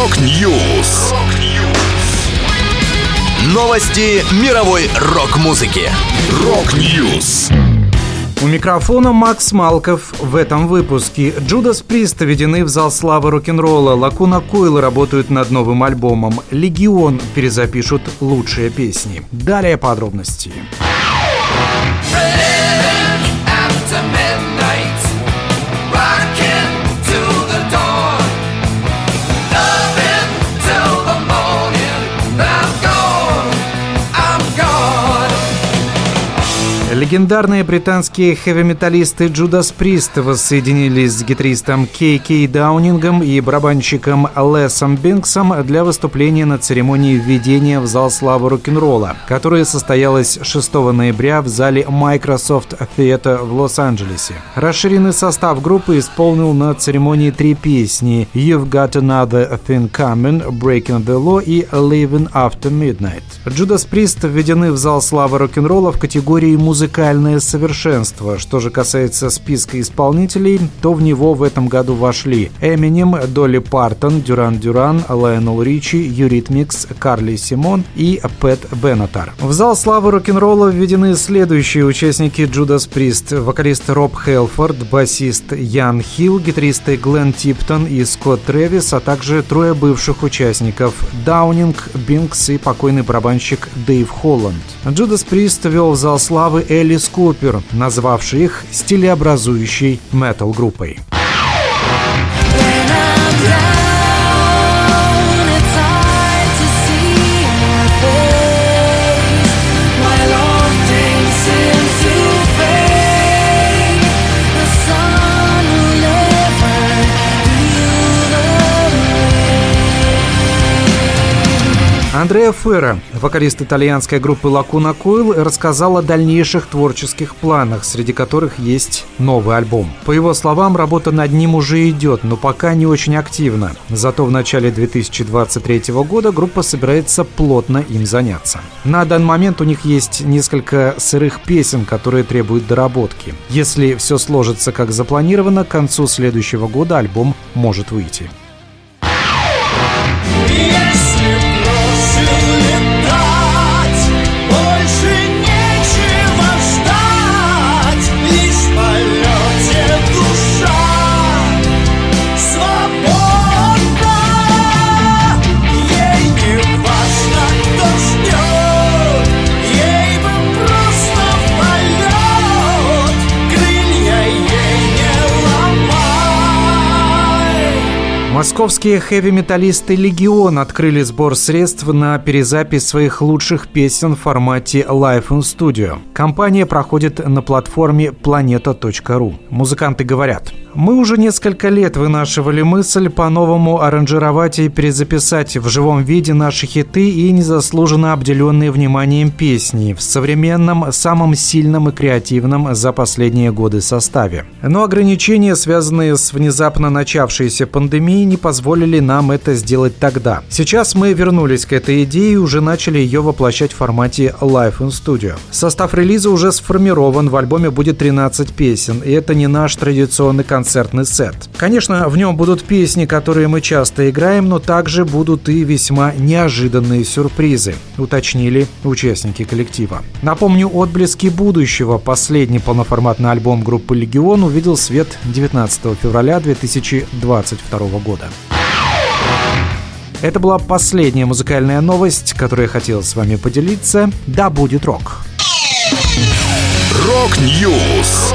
Rock News. Новости мировой рок-музыки. Rock News. У микрофона Макс Малков. В этом выпуске Judas Priest введены в зал славы рок-н-ролла. Lacuna Coil работают над новым альбомом. Легион перезапишут лучшие песни. Далее подробности. After Легендарные британские хэви-металлисты Джудас Прист воссоединились с гитаристом Кей Кей Даунингом и барабанщиком Лесом Бинксом для выступления на церемонии введения в зал славы рок-н-ролла, которая состоялась 6 ноября в зале Microsoft Theater в Лос-Анджелесе. Расширенный состав группы исполнил на церемонии три песни «You've Got Another Thing Coming», «Breaking the Law» и «Living After Midnight». Джудас Прист введены в зал славы рок-н-ролла в категории «Музыкальное совершенство». Что же касается списка исполнителей, то в него в этом году вошли Эминем, Долли Партон, Duran Duran, Лайонел Ричи, Eurythmics, Карли Симон и Пэт Беннетар. В зал славы рок-н-ролла введены следующие участники Judas Priest. Вокалист Роб Хелфорд, басист Ян Хилл, гитаристы Глен Типтон и Скотт Трэвис, а также трое бывших участников Даунинг, Бинкс и покойный барабанщик Дэйв Холланд. Джудас Прист вел в зал славы Элис Купер, назвавший их стилеобразующей метал-группой. Андреа Ферра, вокалист итальянской группы Лакуна Койл, рассказал о дальнейших творческих планах, среди которых есть новый альбом. По его словам, работа над ним уже идет, но пока не очень активно. Зато в начале 2023 года группа собирается плотно им заняться. На данный момент у них есть несколько сырых песен, которые требуют доработки. Если все сложится как запланировано, к концу следующего года альбом может выйти. Московские хэви-металлисты «Легион» открыли сбор средств на перезапись своих лучших песен в формате Live in Studio. Компания проходит на платформе planeta.ru. Музыканты говорят, «Мы уже несколько лет вынашивали мысль по-новому аранжировать и перезаписать в живом виде наши хиты и незаслуженно обделенные вниманием песни в современном, самом сильном и креативном за последние годы составе. Но ограничения, связанные с внезапно начавшейся пандемией, не позволили нам это сделать тогда. Сейчас мы вернулись к этой идее и уже начали ее воплощать в формате Live in Studio. Состав релиза уже сформирован, в альбоме будет 13 песен, и это не наш традиционный концертный сет. Конечно, в нем будут песни, которые мы часто играем, но также будут и весьма неожиданные сюрпризы, уточнили участники коллектива. Напомню, «Отблески будущего» последний полноформатный альбом группы «Легион» увидел свет 19 февраля 2022 года. Это была последняя музыкальная новость, которую я хотел с вами поделиться. Да будет рок! Рок-Ньюс.